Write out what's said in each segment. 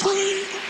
free.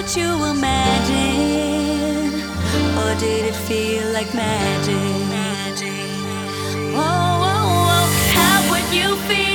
what you imagine? Or did it feel like magic? magic. Oh, oh, oh, how would you feel?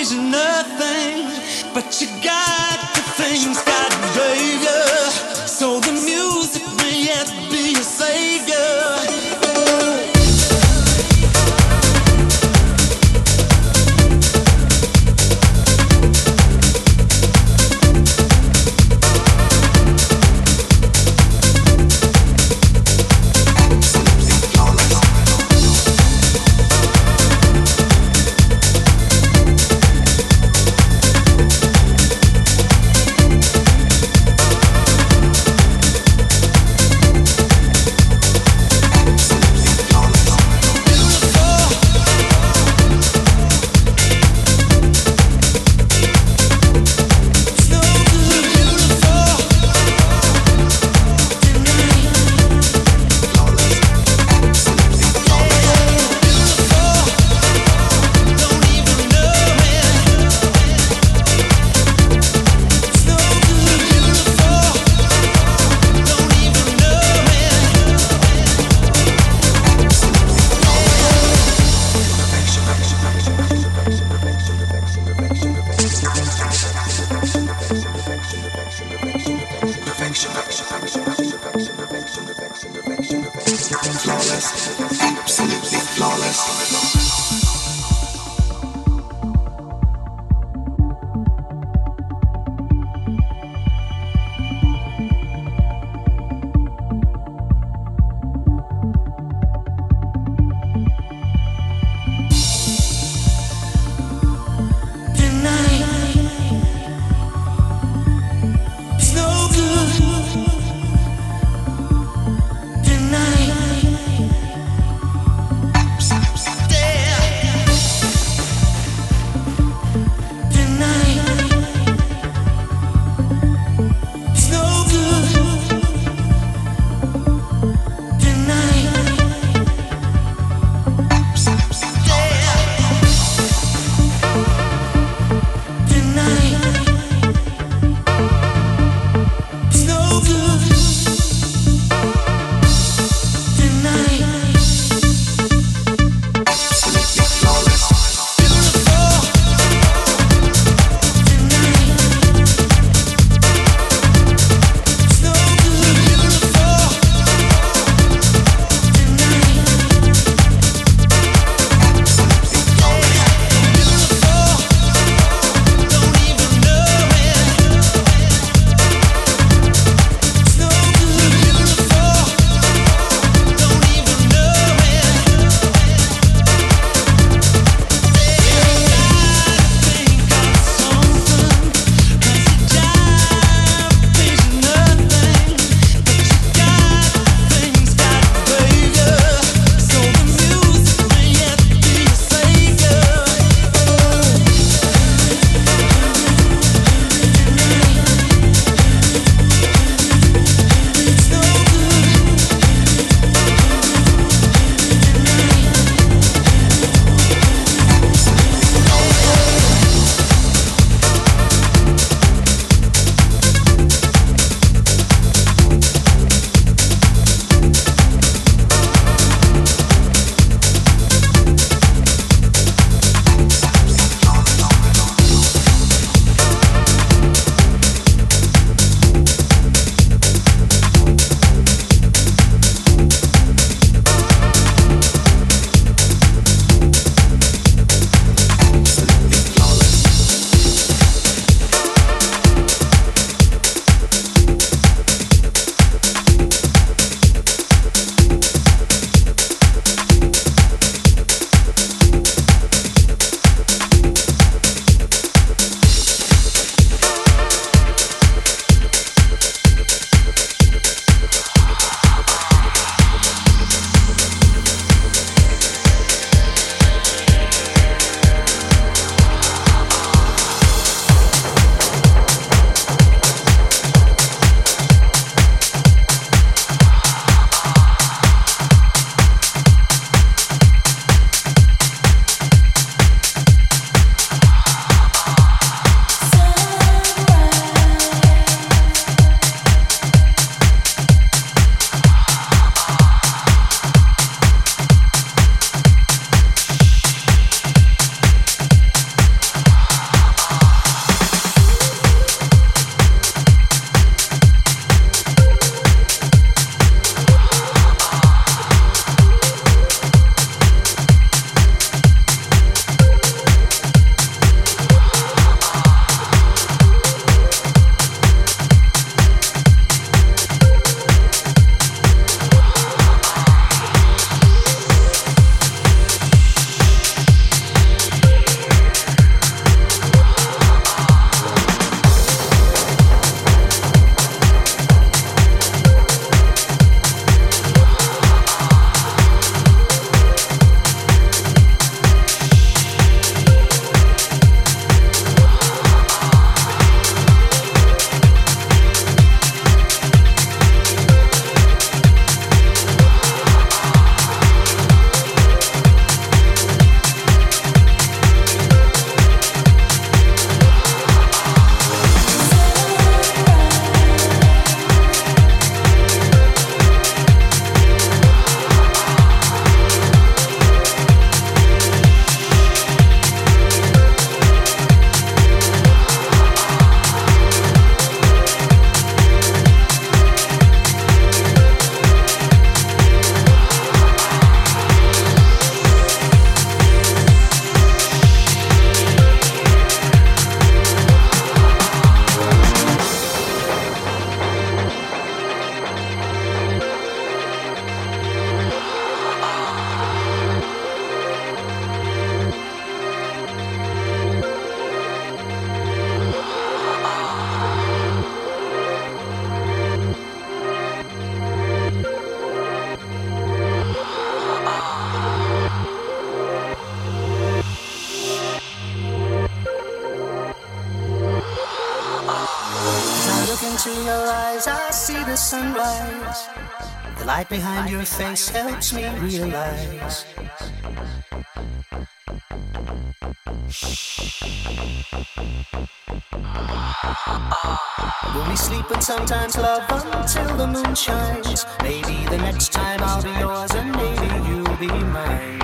always nothing, but you got. advice helps me realize. We'll be sleeping sometimes, love, until the moon shines. Maybe the next time I'll be yours and maybe you'll be mine.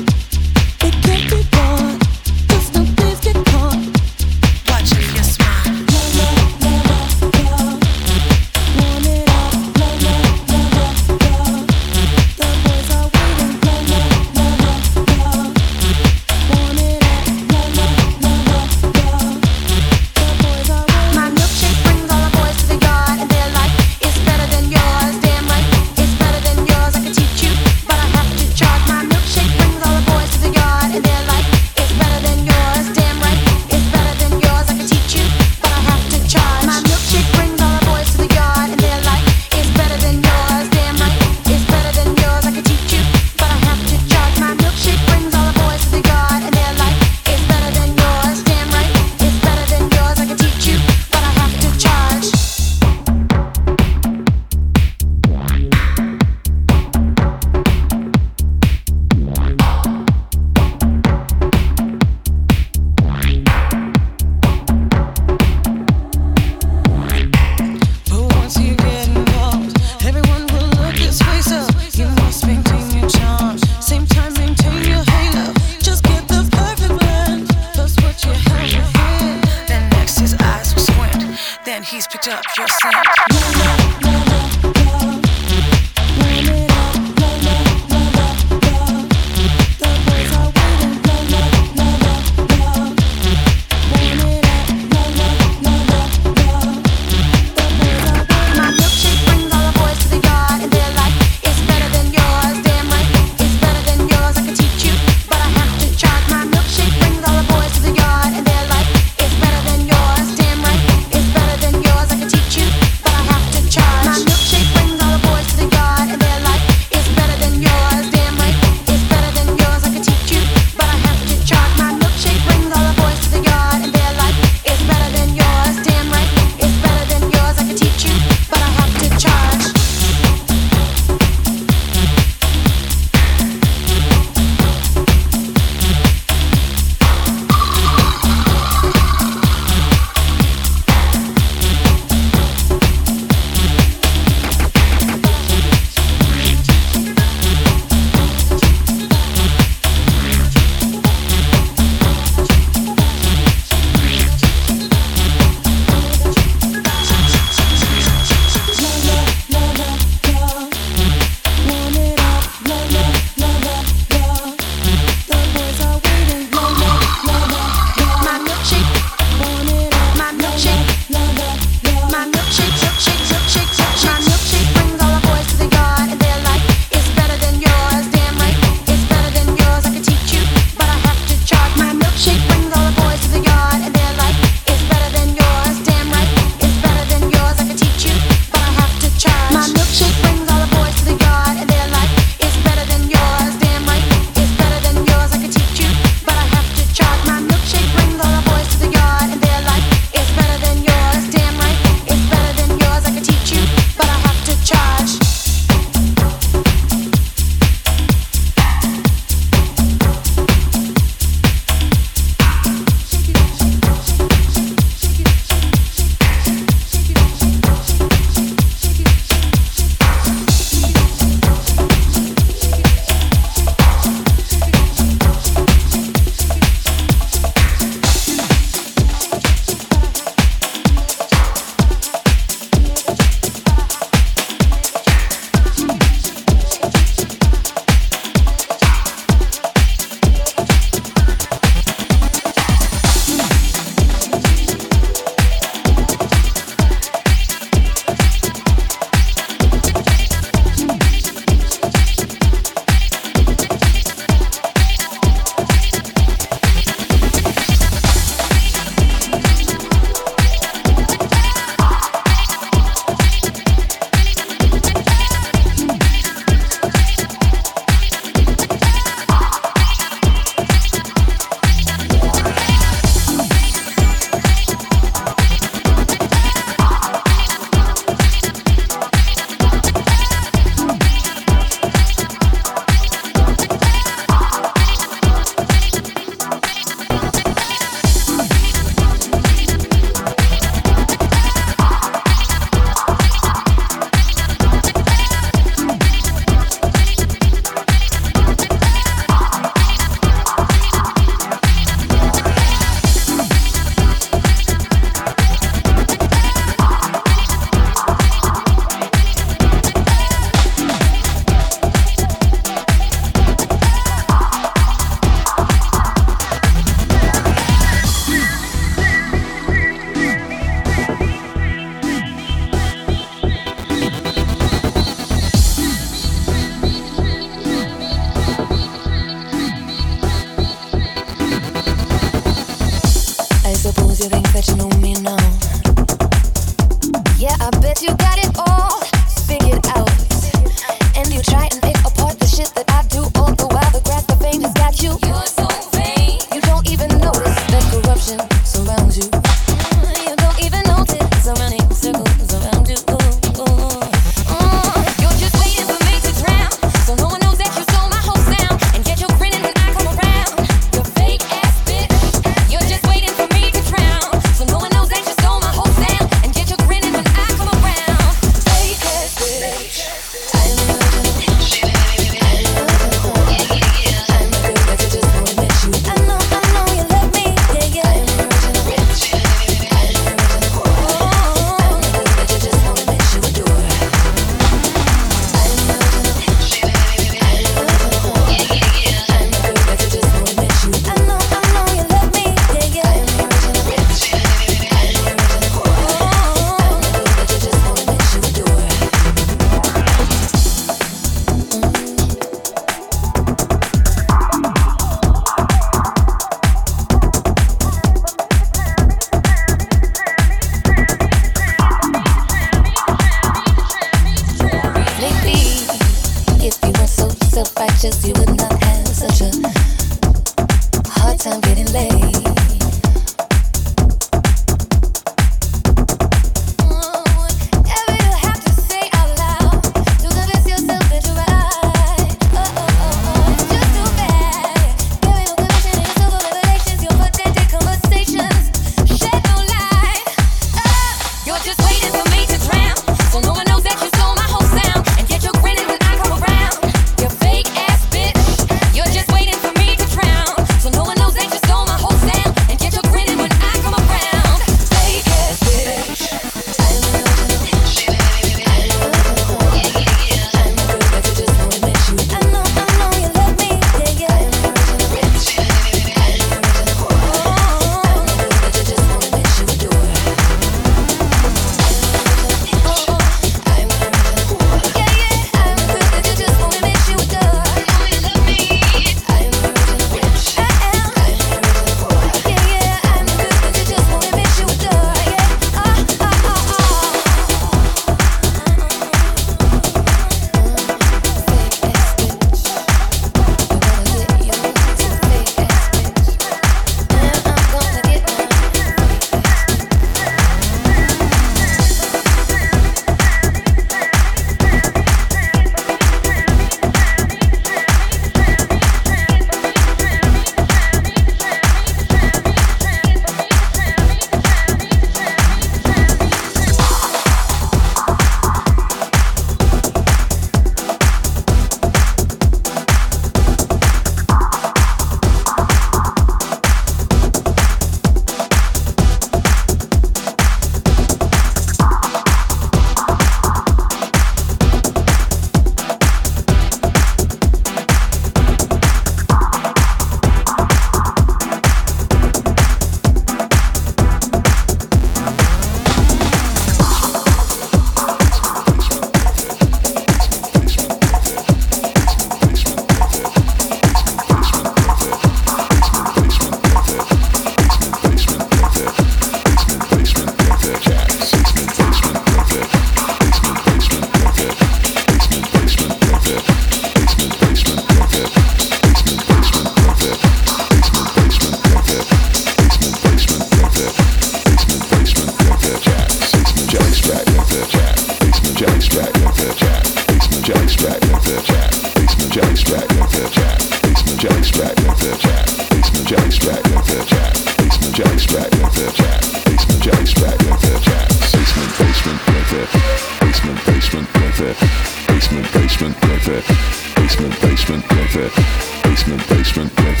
Real deal, honey.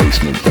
And